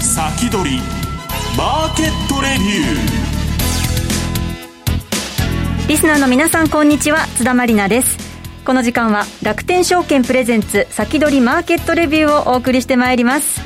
先取りマーケットレビューリスナーの皆さんこんにちは。津田まりなです。この時間は楽天証券プレゼンツ先取りマーケットレビューをお送りしてまいります。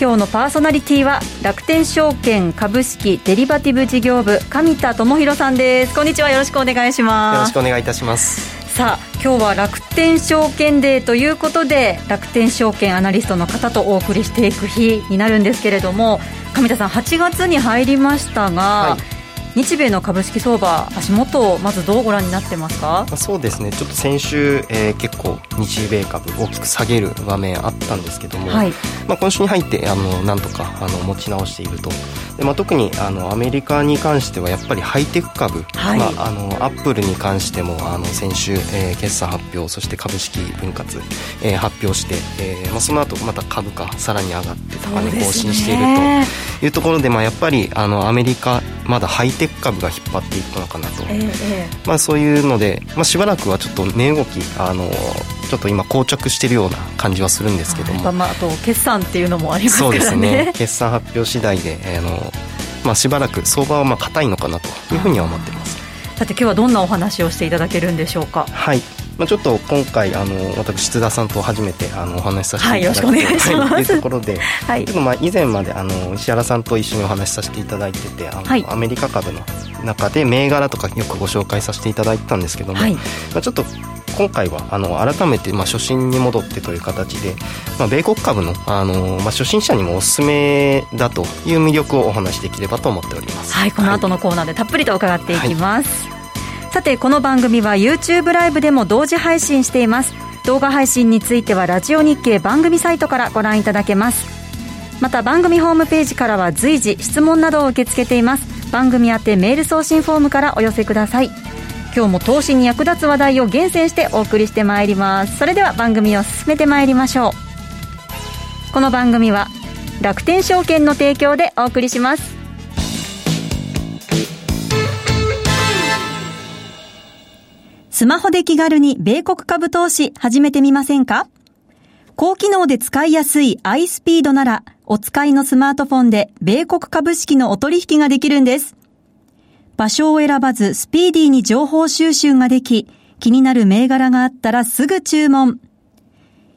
今日のパーソナリティは楽天証券株式デリバティブ事業部上田智博さんです。こんにちは。よろしくお願いします。よろしくお願いいたしますさあ今日は楽天証券デーということで楽天証券アナリストの方とお送りしていく日になるんですけれども上田さん8月に入りましたが、はい。日米の株式相場、足元、まずどうご覧になってますか？そうですね、ちょっと先週、えー、結構、日米株、大きく下げる場面あったんですけども、はい、まあ、今週に入ってあのなんとかあの持ち直していると、でまあ、特にあのアメリカに関しては、やっぱりハイテク株、はい、まあ、あのアップルに関してもあの先週、えー、決算発表、そして株式分割、えー、発表して、えーまあ、その後また株価、さらに上がって、高値更新しているというところで、まあ、やっぱりあのアメリカ、まだハイテク株が引っ張っていくのかなと、えー、まあ、そういうので、まあ、しばらくはちょっと値動きあのちょっと今膠着しているような感じはするんですけども、まあ、あと決算っていうのもありますからね。そうですね。決算発表次第であの、まあ、しばらく相場はまあ硬いのかなというふうには思っています。さて今日はどんなお話をしていただけるんでしょうか？はいまあ、ちょっと今回あの私津田さんと初めてあのお話しさせていただいて、はい、よろしくお願いします、はい、というところで、はい、まあ以前まであの石原さんと一緒にお話しさせていただいててあの、はい、アメリカ株の中で銘柄とかよくご紹介させていただいたんですけども、はい、まあ、ちょっと今回はあの改めてまあ初心に戻ってという形で、まあ、米国株のあの、まあ、初心者にもおすすめだという魅力をお話しできればと思っております。はいこの後のコーナーでたっぷりと伺っていきます、はいさてこの番組は YouTube ライブでも同時配信しています。動画配信についてはラジオ日経番組サイトからご覧いただけます。また番組ホームページからは随時質問などを受け付けています。番組宛てメール送信フォームからお寄せください。今日も投資に役立つ話題を厳選してお送りしてまいります。それでは番組を進めてまいりましょう。この番組は楽天証券の提供でお送りします。スマホで気軽に米国株投資始めてみませんか？高機能で使いやすい iSpeed なら、お使いのスマートフォンで米国株式のお取引ができるんです。場所を選ばずスピーディーに情報収集ができ、気になる銘柄があったらすぐ注文。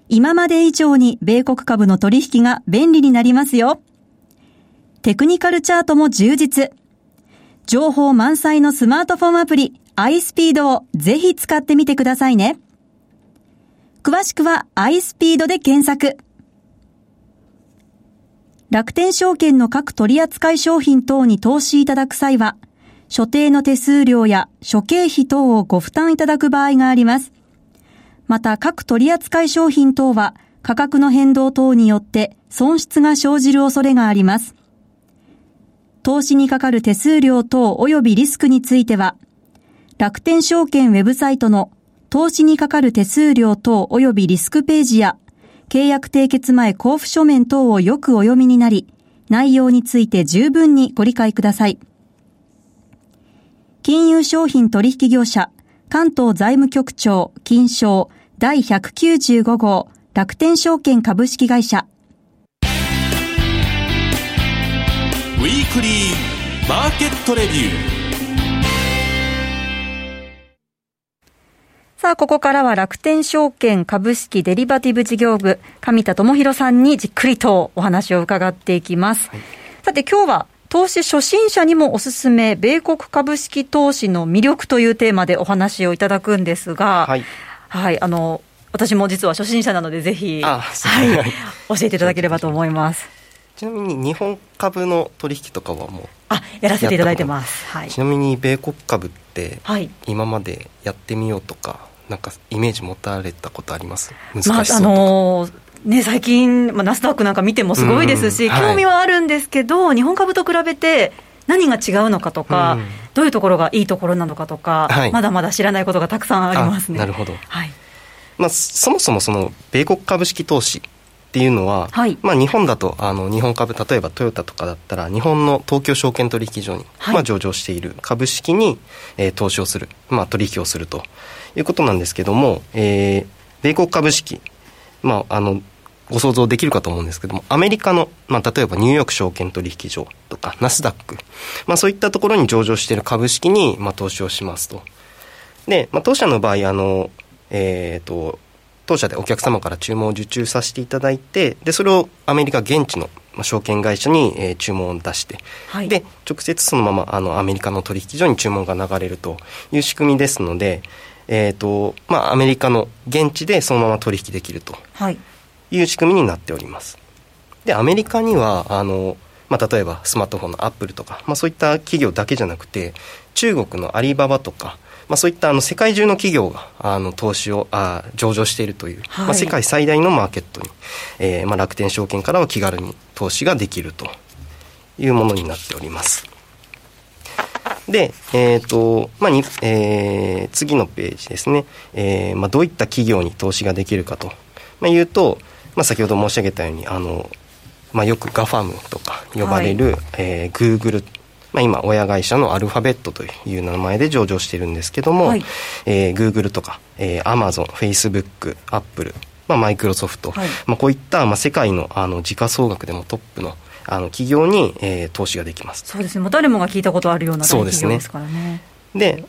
今まで以上に米国株の取引が便利になりますよ。テクニカルチャートも充実。情報満載のスマートフォンアプリ iSpeed をぜひ使ってみてくださいね。詳しくは iSpeed で検索。楽天証券の各取扱商品等に投資いただく際は、所定の手数料や諸経費等をご負担いただく場合があります。また各取扱商品等は価格の変動等によって損失が生じる恐れがあります。投資にかかる手数料等及びリスクについては、楽天証券ウェブサイトの投資にかかる手数料等及びリスクページや契約締結前交付書面等をよくお読みになり、内容について十分にご理解ください。金融商品取引業者関東財務局長金賞第195号楽天証券株式会社ウィークリーマーケットレビューさあ、ここからは楽天証券株式デリバティブ事業部、上田智博さんにじっくりとお話を伺っていきます。はい、さて、今日は投資初心者にもおすすめ、米国株式投資の魅力というテーマでお話をいただくんですが、はい、はい、あの、私も実は初心者なので、ぜひ、はい、教えていただければと思います。ちなみに日本株の取引とかはもうあやらせていただいてます、はい、ちなみに米国株って今までやってみようとかなんかイメージ持たれたことあります？難しそうまああのーね、最近、まあ、ナスダックなんか見てもすごいですし、興味はあるんですけど、日本株と比べて、何が違うのかとか、どういうところがいいところなのかとか、はい、まだまだ知らないことがたくさんありますね。なるほど、はい。まあ、そもそもその米国株式投資っていうのは、はい、まあ、日本だとあの日本株例えばトヨタとかだったら日本の東京証券取引所に、はい、まあ、上場している株式に、えー、投資をする、まあ、取引をするということなんですけども、えー、米国株式、まあ、あのご想像できるかと思うんですけども、アメリカの、まあ、例えばニューヨーク証券取引所とか、ナスダック、まあ、そういったところに上場している株式に、まあ、投資をしますと。で、まあ、当社の場合、あの、えっ、ー、と、当社でお客様から注文を受注させていただいて、で、それをアメリカ現地の証券会社に、えー、注文を出して、はい、で、直接そのままあのアメリカの取引所に注文が流れるという仕組みですので、えーとまあ、アメリカの現地でそのまま取引できるという仕組みになっております。で、アメリカには、あの、まあ、例えばスマートフォンのアップルとか、まあ、そういった企業だけじゃなくて、中国のアリババとか、まあ、そういったあの世界中の企業があの投資をあ上場しているという、はい、まあ、世界最大のマーケットに、えーまあ、楽天証券からは気軽に投資ができるというものになっております。で、えっ、ー、と、まあに、えー、次のページですね。えー、まあ、どういった企業に投資ができるかと、まあ、いうと、まあ、先ほど申し上げたように、あの、まあ、よく GAFAM とか呼ばれる、はい、えー、Google まあ、今、親会社のアルファベットという名前で上場してるんですけども、はい、えー、Google とか、えー、Amazon、Facebook、Apple、まあ、マイクロソフト、はい、まあ、こういった、まあ、世界のあの時価総額でもトップのあの企業に、えー、投資ができます。そうですね、誰もが聞いたことあるような企業ですからね。で、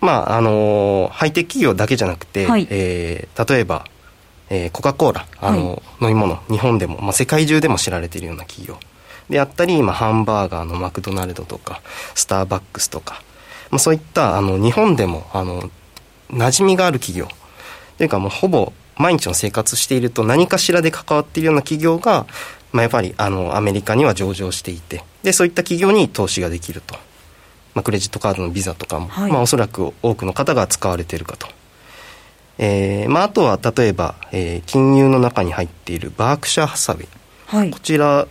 まああのー、ハイテク企業だけじゃなくて、はい、えー、例えば、えー、コカ・コーラ、あの、はい、飲み物、日本でも、まあ、世界中でも知られているような企業。であったり、まあ、ハンバーガーのマクドナルドとか、スターバックスとか、まあ、そういったあの日本でもあの馴染みがある企業。というかもうほぼ毎日の生活していると何かしらで関わっているような企業が、まあ、やっぱりあのアメリカには上場していてでそういった企業に投資ができると、まあ、クレジットカードのビザとかも、はい、まあ、おそらく多くの方が使われているかと。えーまあ、あとは例えば、えー、金融の中に入っているバークシャー・ハサウェイ、はい、こちら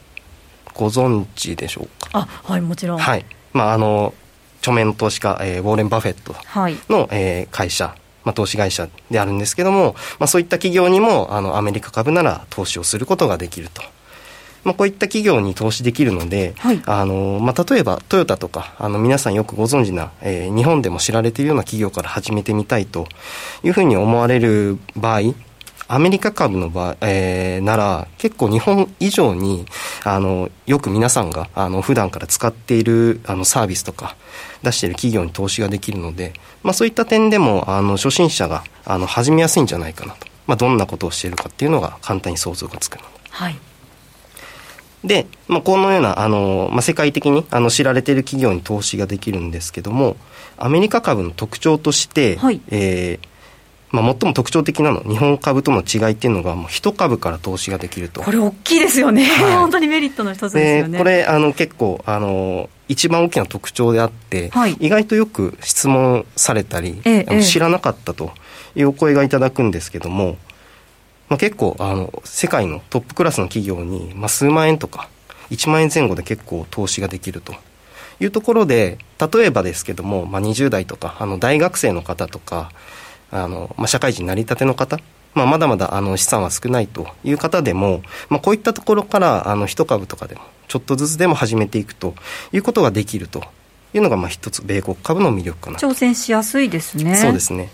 ご存知でしょうか？あはいもちろん。はい。まああの著名の投資家、えー、ウォーレン・バフェットの、はい、えー、会社まあ、投資会社であるんですけども、まあ、そういった企業にもあのアメリカ株なら投資をすることができると。まあ、こういった企業に投資できるので、はい、あのまあ、例えばトヨタとかあの皆さんよくご存知な、えー、日本でも知られているような企業から始めてみたいというふうに思われる場合アメリカ株の場合、えー、なら、結構日本以上に、あの、よく皆さんが、あの、普段から使っている、あの、サービスとか、出している企業に投資ができるので、まあそういった点でも、あの、初心者が、あの、始めやすいんじゃないかなと。まあどんなことをしているかっていうのが簡単に想像がつくので。はい。で、まあ、このような、あの、まあ、世界的に、あの、知られている企業に投資ができるんですけども、アメリカ株の特徴として、はい、えー、まあ、最も特徴的なの日本株との違いっていうのがもう一株から投資ができると。これ大きいですよね、はい、本当にメリットの一つですよね。これあの結構あの一番大きな特徴であって、はい、意外とよく質問されたり、ええ、知らなかったというお声がいただくんですけども、まあ、結構あの世界のトップクラスの企業に、まあ、数万円とか1万円前後で結構投資ができると。いうところで例えばですけども、まあ、20代とかあの大学生の方とかあの、まあ、社会人成り立ての方、まあ、まだまだあの資産は少ないという方でも、まあ、こういったところからあの一株とかでもちょっとずつでも始めていくということができるというのがまあ一つ米国株の魅力かな挑戦しやすいですね。そうですね、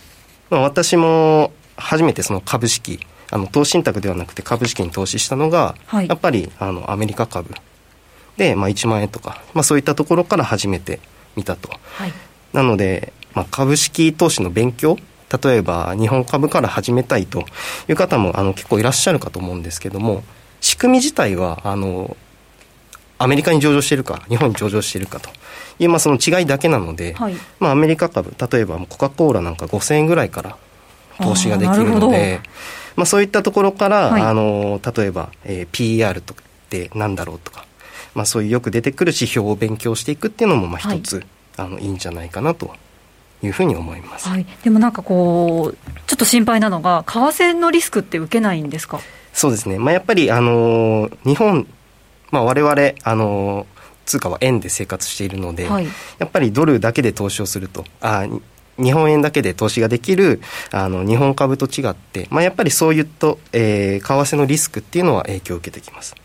まあ、私も初めてその株式あの投資信託ではなくて株式に投資したのが、はい、やっぱりあのアメリカ株。で、まあ、1万円とか、まあ、そういったところから始めてみたと、はい、なので、まあ、株式投資の勉強例えば日本株から始めたいという方もあの結構いらっしゃるかと思うんですけども仕組み自体はあのアメリカに上場しているか日本に上場しているかと。いう、まあ、その違いだけなので、はい、まあ、アメリカ株例えばコカ・コーラなんか5000円ぐらいから投資ができるのでまあ、そういったところから、はい、あの例えば、えー、PER とかってなんだろうとか、まあ、そういうよく出てくる指標を勉強していくっていうのもまあ一つ、はい、あのいいんじゃないかなというふうに思います、はい、でもなんかこう、ちょっと心配なのが、為替のリスクって受けないんですか？そうですね、まあ、やっぱり、あの日本、まあ、我々あの通貨は円で生活しているので、はい、やっぱりドルだけで投資をすると、あ日本円だけで投資ができるあの日本株と違って、まあ、やっぱりそういった、えー、為替のリスクっていうのは影響を受けてきます。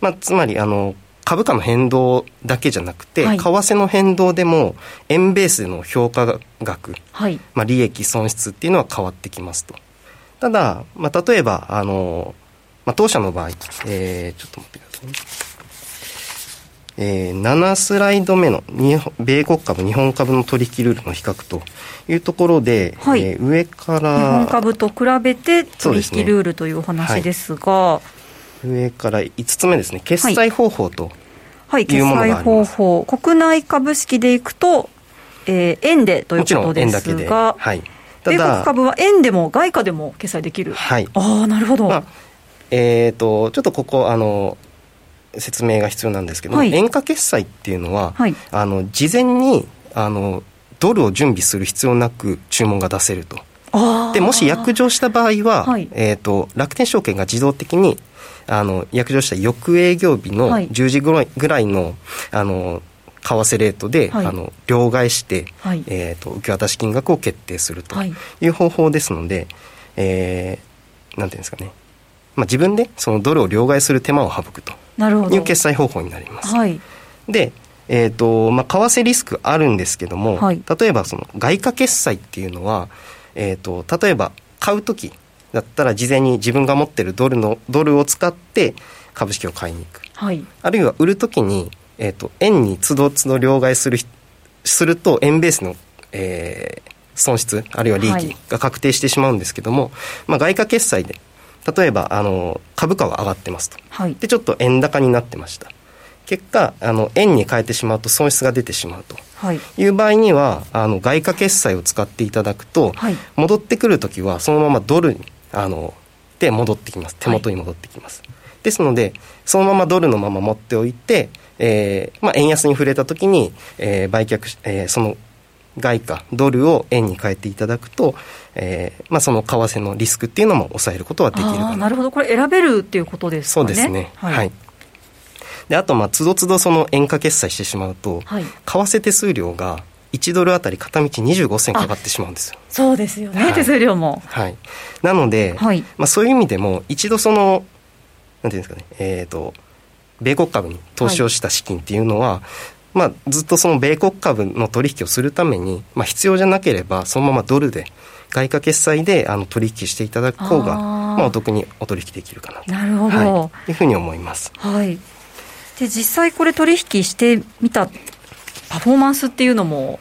まあ、つまりあの株価の変動だけじゃなくて、はい、為替の変動でも円ベースでの評価額、はい、まあ、利益損失っていうのは変わってきますとただ、まあ、例えばあの、ままあ、当社の場合、えー、ちょっと待ってくださいね。えー、7スライド目の米国株、日本株の取引ルールの比較というところで、はい、えー、上から日本株と比べて取引ルールというお話ですが、はい、上から5つ目ですね、決済方法とはい、決済方法、国内株式でいくと、えー、円でということですが、はい、米国株は円でも外貨でも決済できる、はい、ああ、なるほど。まあ、えーと、ちょっとここあの、説明が必要なんですけど、はい、円価決済っていうのは、はい、あの事前にあのドルを準備する必要なく注文が出せると。でもし約定した場合は、はい、えーと楽天証券が自動的にあの約定した翌営業日の10時ぐらい,、ぐらいのあの為替レートで、はい、あの両替して、はい、えーと、受け渡し金額を決定するとい。う方法ですので、はい、えー、なんていうんですかね、まあ、自分でそのドルを両替する手間を省くと。いう決済方法になります。でえーとまあ、為替リスクあるんですけども、例えばその外貨決済っていうのは、えーと例えば買う時だったら事前に自分が持ってるドルのドルを使って株式を買いに行く、はい、あるいは売るときに、えーと、円につどつど両替するすると円ベースの、えー、損失あるいは利益が確定してしまうんですけども、はい、まあ、外貨決済で例えばあの株価は上がってますと、はい、でちょっと円高になってました。結果あの円に変えてしまうと損失が出てしまうと。い。う場合にはあの外貨決済を使っていただくと、はい、戻ってくるときはそのままドルにあので戻ってきます。手元に戻ってきます、はい、ですのでそのままドルのまま持っておいて、えーまあ、円安に触れたときに、えー、売却、えー、その外貨ドルを円に変えていただくと、えーまあ、その為替のリスクっていうのも抑えることはできるかな。なるほど。これ選べるっていうことですかね。そうですね。はい、はい。であとまあつどつどその円価決済してしまうと、はい、為替手数料が1ドルあたり片道25銭かかってしまうんですよ。そうですよね、はい、手数料も。はい。なので、はい、まあそういう意味でも、一度その、なんていうんですかね、えっ、ー、と、米国株に投資をした資金っていうのは、はい、まあずっとその米国株の取引をするために、まあ必要じゃなければ、そのままドルで、外貨決済であの取引していただく方が、まあお得にお取引できるかなと。なるほど。はい、いうふうに思います。はい。で、実際これ取引してみたパフォーマンスっていうのも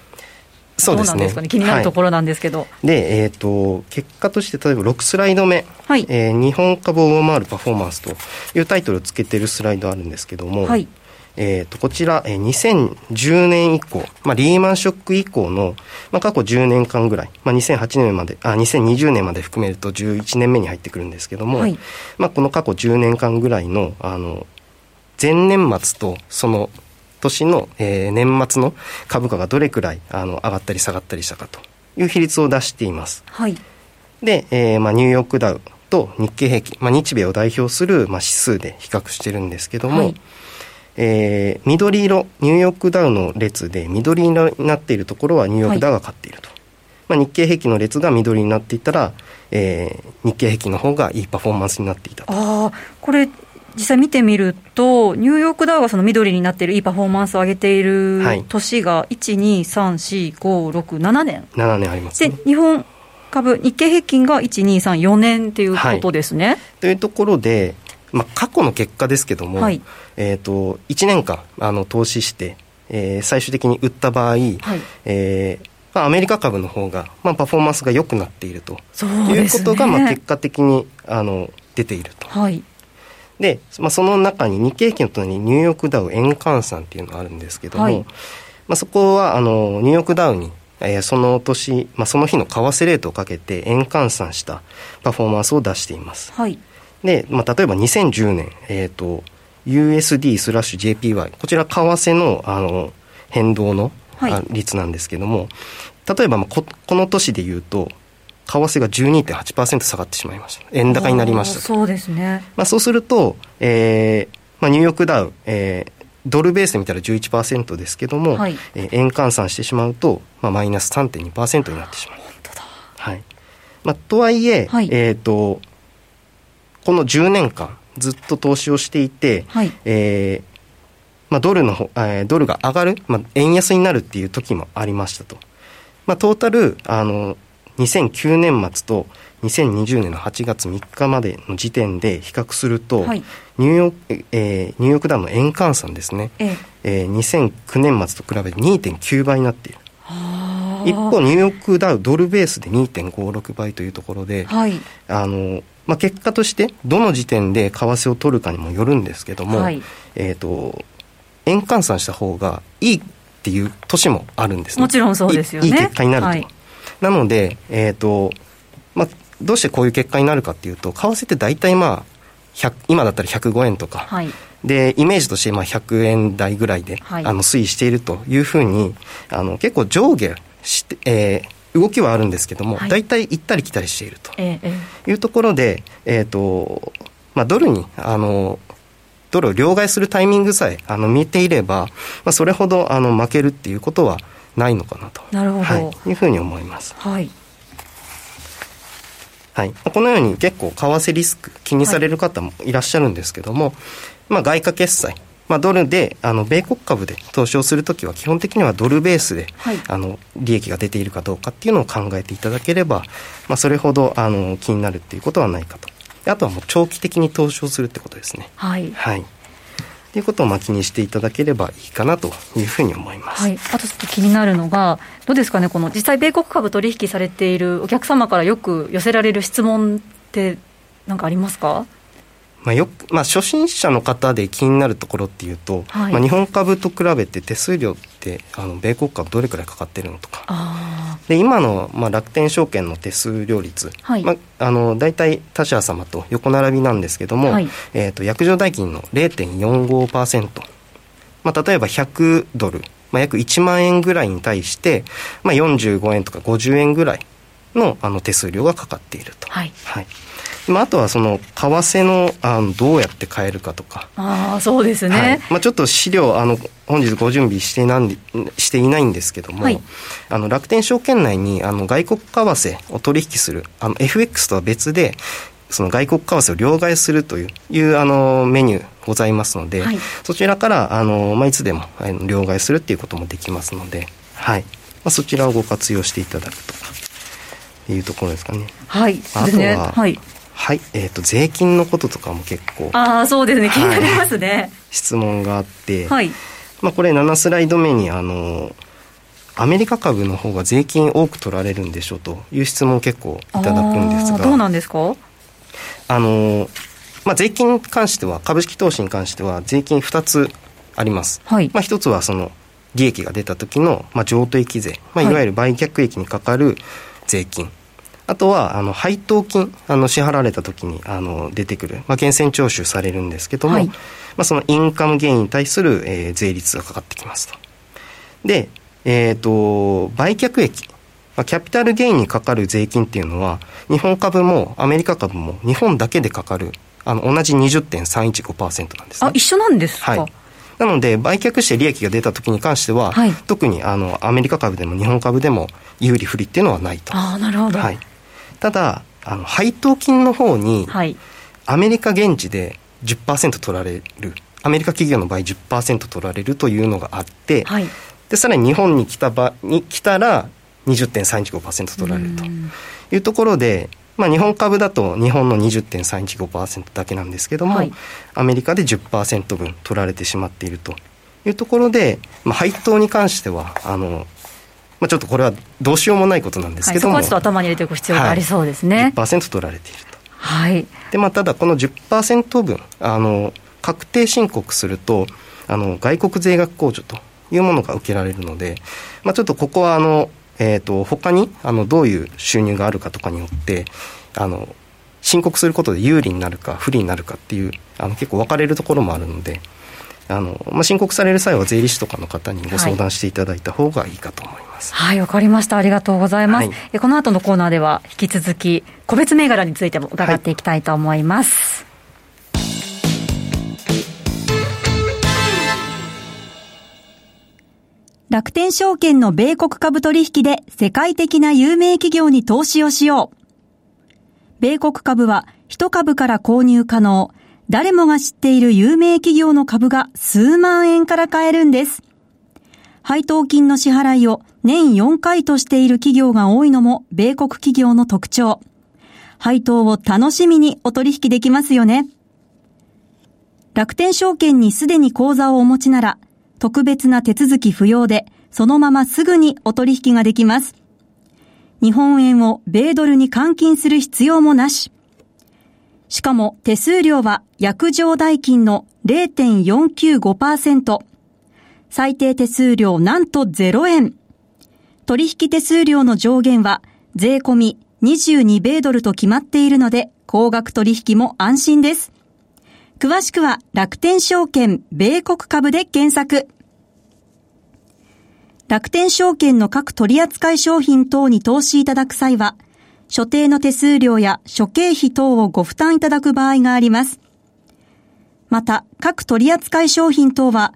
そうですね、ね、気になるところなんですけど、はい、で、えーと、結果として例えば6スライド目、はい、えー、日本株を上回るパフォーマンスというタイトルをつけてるスライドあるんですけども、はい、えーと、こちら、えー、2010年以降、まあ、リーマンショック以降の、まあ、過去10年間ぐらい、まあ、2008年まであ2020年まで含めると11年目に入ってくるんですけども、はい、まあ、この過去10年間ぐらいのあの前年末とその年の、えー、年末の株価がどれくらいあの上がったり下がったりしたかという比率を出しています。はい、で、えーまあ、ニューヨークダウと日経平均、まあ、日米を代表する、まあ、指数で比較してるんですけども、はい、えー、緑色ニューヨークダウの列で緑色になっているところはニューヨークダウが勝っていると、はい、まあ、日経平均の列が緑になっていたら、えー、日経平均の方がいいパフォーマンスになっていたと。あこれ実際見てみると、ニューヨークダウがその緑になっているいいパフォーマンスを上げている年が1、2、3、4、5、6、7年。7年あります、ね、で、日本株、日経平均が1、2、3、4年ということですね。はい、というところで、まあ、過去の結果ですけども、はい、えーと、1年間あの投資して、えー、最終的に売った場合、はい、えーまあ、アメリカ株の方が、まあ、パフォーマンスが良くなっていると、ね、いうことが、まあ、結果的にあの出ていると。はい。で、まあ、その中に日経平均の隣にニューヨークダウ円換算っていうのがあるんですけども、はい、まあ、そこはあのニューヨークダウに、えー、その年、まあ、その日の為替レートをかけて円換算したパフォーマンスを出しています。はい、で、まあ、例えば2010年、えーと、USD スラッシュ JPY こちら為替のあの変動の、はい、率なんですけども例えばまあここの年でいうと為替が12.8%下がってしまいました。円高になりましたそうですね。まあ、そうすると、えーまあ、ニューヨークダウ、えー、ドルベースで見たら11%ですけども、はい、えー、円換算してしまうと、まあ、マイナス3.2%になってしまう。本当だ。はいまあ、とはいえ、はい、えーと、この10年間ずっと投資をしていて、はい、えーまあ、ドルの、えー、ドルが上がる、まあ、円安になるっていう時もありましたと。まあ、トータルあの2009年末と2020年の8月3日までの時点で比較すると、はい、ニューヨーク、えー、ニューヨークダウの円換算ですね、ええ。えー、2009年末と比べて2.9倍になっている。一方、ニューヨークダウドルベースで2.56倍というところで、はい、あのまあ、結果としてどの時点で為替を取るかにもよるんですけども、はい、えーと、円換算した方がいいっていう年もあるんですね。もちろんそうですよね。いい結果になると。はい、なので、えーとまあ、どうしてこういう結果になるかっていうと、為替って大体まあ、今だったら105円とか、はい、で、イメージとしてまあ100円台ぐらいで、はい、あの推移しているというふうに、あの結構上下して、えー、動きはあるんですけども、はい、大体行ったり来たりしていると。いうところで、えーとまあ、ドルにあのドルを両替するタイミングさえあの見ていれば、まあ、それほどあの負けるっていうことはないのかなと。なるほど、はい、いうふうに思います。はい。はい、このように結構為替リスク気にされる方もいらっしゃるんですけども、はい、まあ、外貨決済まあ、ドルであの米国株で投資をするときは基本的にはドルベースで、はい、あの利益が出ているかどうかっていうのを考えていただければ、まあ、それほどあの気になるっていうことはないかと。あとはもう長期的に投資をするってことですね。はい、はい。ということをまあ気にしていただければいいかなというふうに思います、はい、あとちょっと気になるのが、どうですかね、この実際、米国株取引されているお客様からよく寄せられる質問って、なんかありますか？まあ、よまあ、初心者の方で気になるところっていうと、はい、まあ、日本株と比べて手数料ってあの米国株どれくらいかかってるのとか。で今の、まあ、楽天証券の手数料率、はい、まあ、あの大体他社様と横並びなんですけども、はい、えーと、約定代金の0.45%、まあ、例えば100ドル、まあ、約1万円ぐらいに対して、まあ、45円とか50円ぐらいのあの手数料がかかっていると。はい、はいまあ、あとはその為替のあのどうやって買えるかとか。あそうですね、はい、まあ、ちょっと資料あの本日ご準備してなんしていないんですけども、はい、あの楽天証券内にあの外国為替を取引するあの FX とは別でその外国為替を両替するといういうあのメニューございますので、はい、そちらからあの、まあ、いつでもあの両替するっていうこともできますので、はい。まあ、そちらをご活用していただくとかいうところですかね。はい、あとは、はい、はい、えっ、ー、と税金のこととかも結構ああそうですね。気になりますね、はい、質問があって、はい。まあ、これ7スライド目にあのアメリカ株の方が税金多く取られるんでしょうという質問を結構いただくんですがどうなんですか？あの、まあ、税金に関しては株式投資に関しては税金2つあります、はい。まあ、1つはその利益が出た時の、まあ、譲渡益税、まあ、いわゆる売却益にかかる税金、あとは、あの、配当金、あの、支払われた時に、あの、出てくる、まあ、源泉徴収されるんですけども、はい、まあ、そのインカムゲインに対する、えー、税率がかかってきますと。で、えっ、ー、と、売却益、まあ、キャピタルゲインにかかる税金っていうのは、日本株もアメリカ株も日本だけでかかる、あの、同じ20.315%なんです、ね、あ、一緒なんですか、はい。なので、売却して利益が出た時に関しては、はい、特にあのアメリカ株でも日本株でも有利不利っていうのはないと。あなるほど、はい、ただあの配当金の方に、はい、アメリカ現地で10%取られる。アメリカ企業の場合10%取られるというのがあって、はい、でさらに日本に来た場に来たら20.315%取られるというところで、まあ、日本株だと日本の20.315%だけなんですけども、はい、アメリカで10%分取られてしまっているというところで、まあ、配当に関してはあのまあ、ちょっとこれはどうしようもないことなんですけども、はい、そこはちょっと頭に入れておく必要がありそうですね、はい、10%取られていると、はい。でまあ、ただこの10%分あの確定申告するとあの外国税額控除というものが受けられるので、まあ、ちょっとここはあの、えーと、他にあのどういう収入があるかとかによってあの申告することで有利になるか不利になるかっていうあの結構分かれるところもあるのであの、まあ、申告される際は税理士とかの方にご相談していただいた方がいいかと思います。はい、わ、はい、かりました。ありがとうございます。はい、この後のコーナーでは引き続き個別銘柄についても伺っていきたいと思います。はい楽天証券の米国株取引で世界的な有名企業に投資をしよう。米国株は一株から購入可能。誰もが知っている有名企業の株が数万円から買えるんです。配当金の支払いを年4回としている企業が多いのも米国企業の特徴。配当を楽しみにお取引できますよね。楽天証券にすでに口座をお持ちなら、特別な手続き不要で、そのまますぐにお取引ができます。日本円を米ドルに換金する必要もなし。しかも手数料は約定代金の0.495%。最低手数料なんと0円。取引手数料の上限は税込み22米ドルと決まっているので、高額取引も安心です。詳しくは楽天証券米国株で検索。楽天証券の各取扱商品等に投資いただく際は、所定の手数料や諸経費等をご負担いただく場合があります。また、各取扱商品等は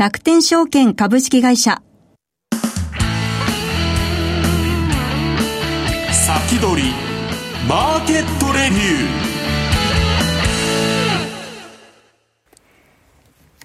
楽天証券株式会社、先取りマーケットレビュー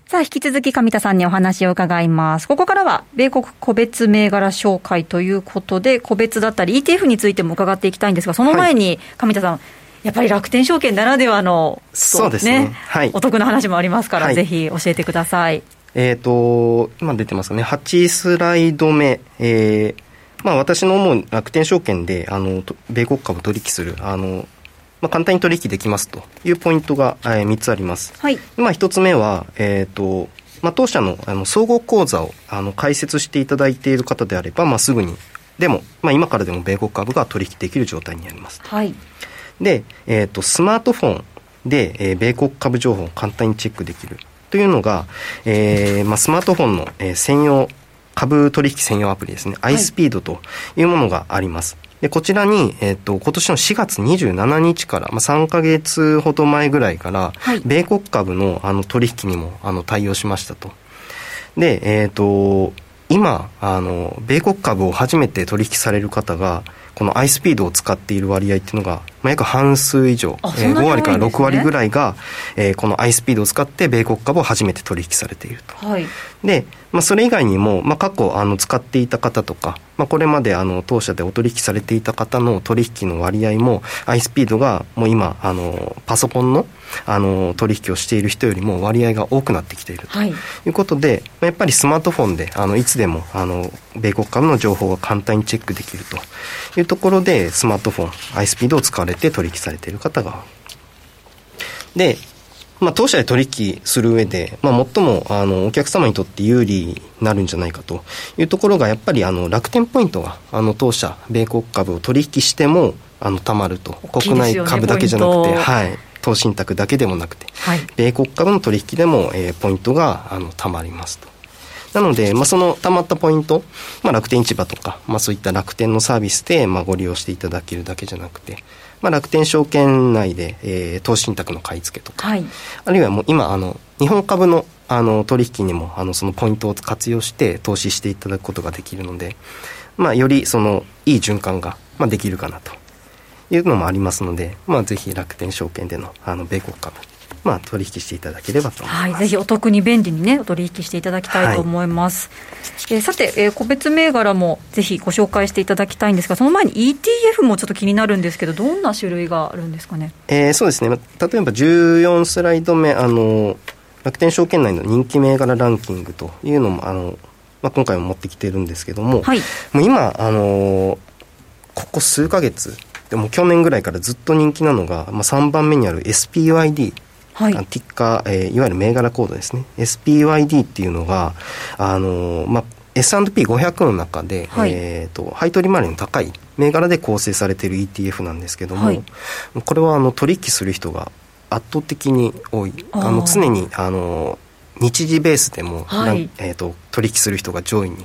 さあ、引き続き上田さんにお話を伺います。ここからは、米国個別銘柄紹介ということで、個別だったり ETF についても伺っていきたいんですが、その前に、上田さん、やっぱり楽天証券ならではの、そうですね。はい、お得な話もありますから、はい、ぜひ教えてください。えっ、ー、と、今出てますね。8スライド目、えー、まあ、私の思う楽天証券であの米国株取引するあの、まあ、簡単に取引できますと。いうポイントが、えー、3つあります、はい。まあ、1つ目は、えーとまあ、当社のあの総合口座をあの開設していただいている方であれば、まあ、すぐにでも、まあ、今からでも米国株が取引できる状態にあります、はい、で、えーと、スマートフォンで、えー、米国株情報を簡単にチェックできるというのが、えーまあ、スマートフォンの、えー、専用株取引専用アプリですね、はい、iSpeed というものがあります。でこちらに、えっ、ー、と、今年の4月27日から、まあ、3か月ほど前ぐらいから、はい、米国株のあの取引にもあの対応しましたと。で、えっ、ー、と、今、あの、米国株を初めて取引される方が、この iSpeed を使っている割合っていうのが、まあ、約半数以上、えー、5割から6割ぐらいが、えー、この iSpeed を使って米国株を初めて取引されていると。はい、で、まあ、それ以外にも、まあ、過去あの使っていた方とか、まあ、これまであの当社でお取引されていた方の取引の割合も iSpeed がもう今あのパソコンのあの取引をしている人よりも割合が多くなってきているとい。うことで、はい、やっぱりスマートフォンであのいつでもあの米国株の情報が簡単にチェックできるというところでスマートフォン iSpeed を使われて取引されている方がでまあ、当社で取引する上で、まあ、最もあのお客様にとって有利になるんじゃないかと。いうところが、やっぱりあの楽天ポイントがあの当社、米国株を取引してもあのたまると、ね、国内株だけじゃなくて、はい、投信託だけでもなくて、はい、米国株の取引でも、えー、ポイントがあのたまりますと。なので、まあ、そのたまったポイント、まあ、楽天市場とか、まあ、そういった楽天のサービスで、まあ、ご利用していただけるだけじゃなくて、まあ、楽天証券内で、えー、投資信託の買い付けとか、はい、あるいはもう今あの日本株のあの取引にもあのそのポイントを活用して投資していただくことができるので、まあ、よりそのいい循環が、まあ、できるかなというのもありますので、まあ、ぜひ楽天証券でのあの米国株まあ、取引していただければとはい、ぜひお得に便利にね、お取引していただきたいと思います。はい、えー、さて、えー、個別銘柄もぜひご紹介していただきたいんですが、その前に ETF もちょっと気になるんですけど、どんな種類があるんですかね？えー、そうですね、例えば14スライド目、あの楽天証券内の人気銘柄ランキングというのも、あのまあ、今回も持ってきてるんですけども、はい、もう今、あのここ数か月、でも去年ぐらいからずっと人気なのが、まあ、3番目にある SPYD はい、ティッカー、えー、いわゆる銘柄コードですね。SPYD っていうのがあのー、まあ S&P500 の中で、はい、えーと、配当利回りの高い銘柄で構成されている ETF なんですけども、はい、これはあの取引する人が圧倒的に多い。あの常にあの日時ベースでも、はい、えーと、取引する人が上位に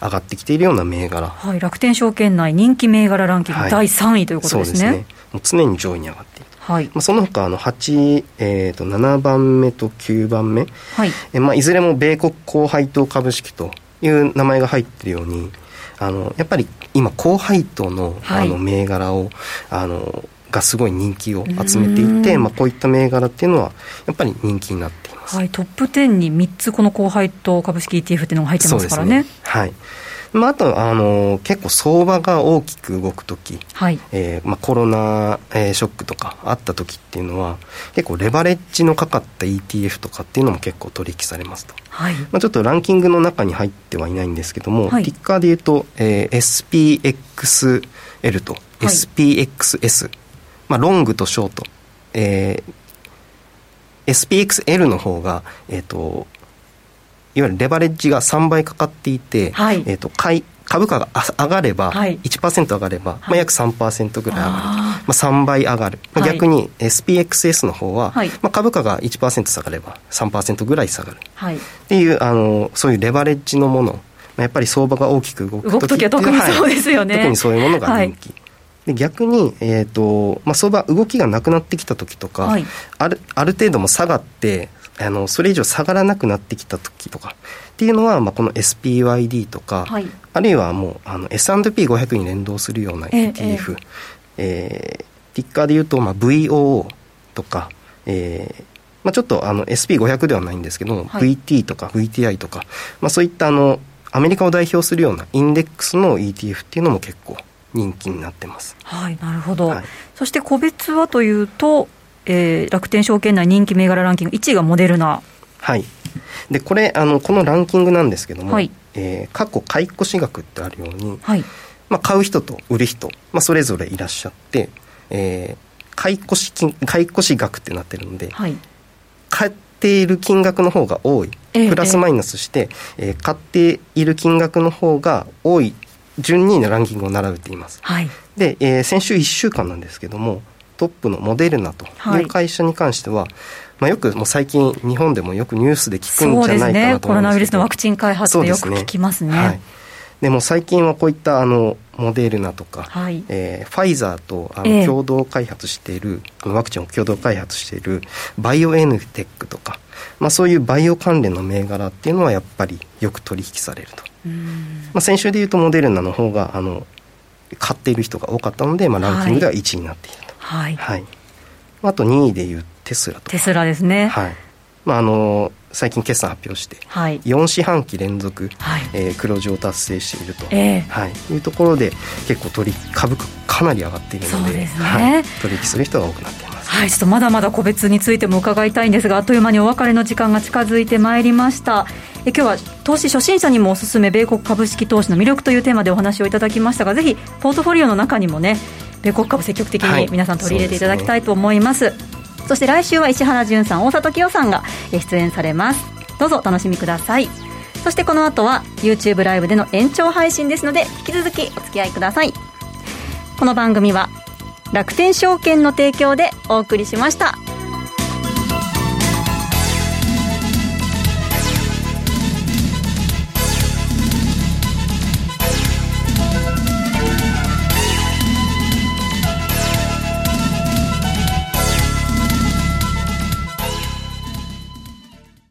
上がってきているような銘柄、はい、楽天証券内人気銘柄ランキング第3位ということですね、はい、そうですね。もう常に上位に上がっているはい。まあ、その他あの8、えー、と7番目と9番目、はい。えまあ、いずれも米国高配当株式という名前が入っているようにあのやっぱり今高配当の,、あの銘柄をあのがすごい人気を集めていて、まあ、こういった銘柄っていうのはやっぱり人気になっています、はい、トップ10に3つこの高配当株式 ETF っていうのが入ってますからね。ね。はいまあ、あとあの結構相場が大きく動く時、はい。えーまあ、コロナ、えー、ショックとかあった時っていうのは結構レバレッジのかかった ETF とかっていうのも結構取引されますと、はい。まあ、ちょっとランキングの中に入ってはいないんですけども、はい、ティッカーでいうと、えー、SPXL と SPXS、まあ、ロングとショート、えー、SPXL の方が、えーといわゆるレバレッジが3倍かかっていて、はい、えーと、買い株価が上がれば、はい、1%上がれば、はい、まあ、約3%ぐらい上がると、まあ、3倍上がる、まあ、逆に SPXS の方は、はい、まあ、株価が1%下がれば3%ぐらい下がる、はい、っていうあのそういうレバレッジのもの。やっぱり相場が大きく動く時は特にそうですよね、特にそういうものが人気、で逆に、えーとまあ、相場動きがなくなってきた時とか、あるある程度も下がってあのそれ以上下がらなくなってきた時とかっていうのは、まあ、この SPYD とか、はい、あるいはもうあの S&P500 に連動するような ETF、えええー、ティッカーでいうと、まあ、VOO とか、えーまあ、ちょっとあの SP500 ではないんですけども、はい、VT とか VTI とか、まあ、そういったあのアメリカを代表するようなインデックスの ETF っていうのも結構人気になってます。はい、なるほど。はい、そして個別はというと、えー、楽天証券内人気銘柄ランキング1位がモデルナ。はい。で、これ、あの、このランキングなんですけども、はい、えー、過去買い越し額ってあるように、はい、まあ、買う人と売る人、まあ、それぞれいらっしゃって、えー、買い越し金、買い越し額ってなってるので、はい、買っている金額の方が多い。プラスマイナスして、えー、買っている金額の方が多い順にランキングを並べています。はい、で、えー、先週1週間なんですけども、トップのモデルナという会社に関しては、はい、まあ、よくもう最近、日本でもよくニュースで聞くんじゃないかなと思うんですね、コロナウイルスのワクチン開発ってよく聞きますね。はい。でも最近はこういったあのモデルナとか、はい、えー、ファイザーとあの共同開発している、えー、ワクチンを共同開発しているバイオエヌテックとか、まあ、そういうバイオ関連の銘柄っていうのはやっぱりよく取引されると、まあ、先週でいうとモデルナの方があの買っている人が多かったので、まあ、ランキングでは1位になっていると。はい、はい、あと2位でいうテスラとテスラですね。はい。まあ、あの最近決算発表して、はい、4四半期連続、はい。えー、黒字を達成していると、えーはい、いうところで結構取り株価かなり上がっているので、ね、はい、取引する人が多くなっています。はい、ちょっとまだまだ個別についても伺いたいんですがあっという間にお別れの時間が近づいてまいりました。え今日は投資初心者にもおすすめ米国株式投資の魅力というテーマでお話をいただきましたがぜひポートフォリオの中にもね米国株積極的に皆さん取り入れていただきたいと思います、はいそすね、そして来週は石原潤さん大里清さんが出演されます。どうぞお楽しみください。そしてこの後は YouTube ライブでの延長配信ですので引き続きお付き合いください。この番組は楽天証券の提供でお送りしました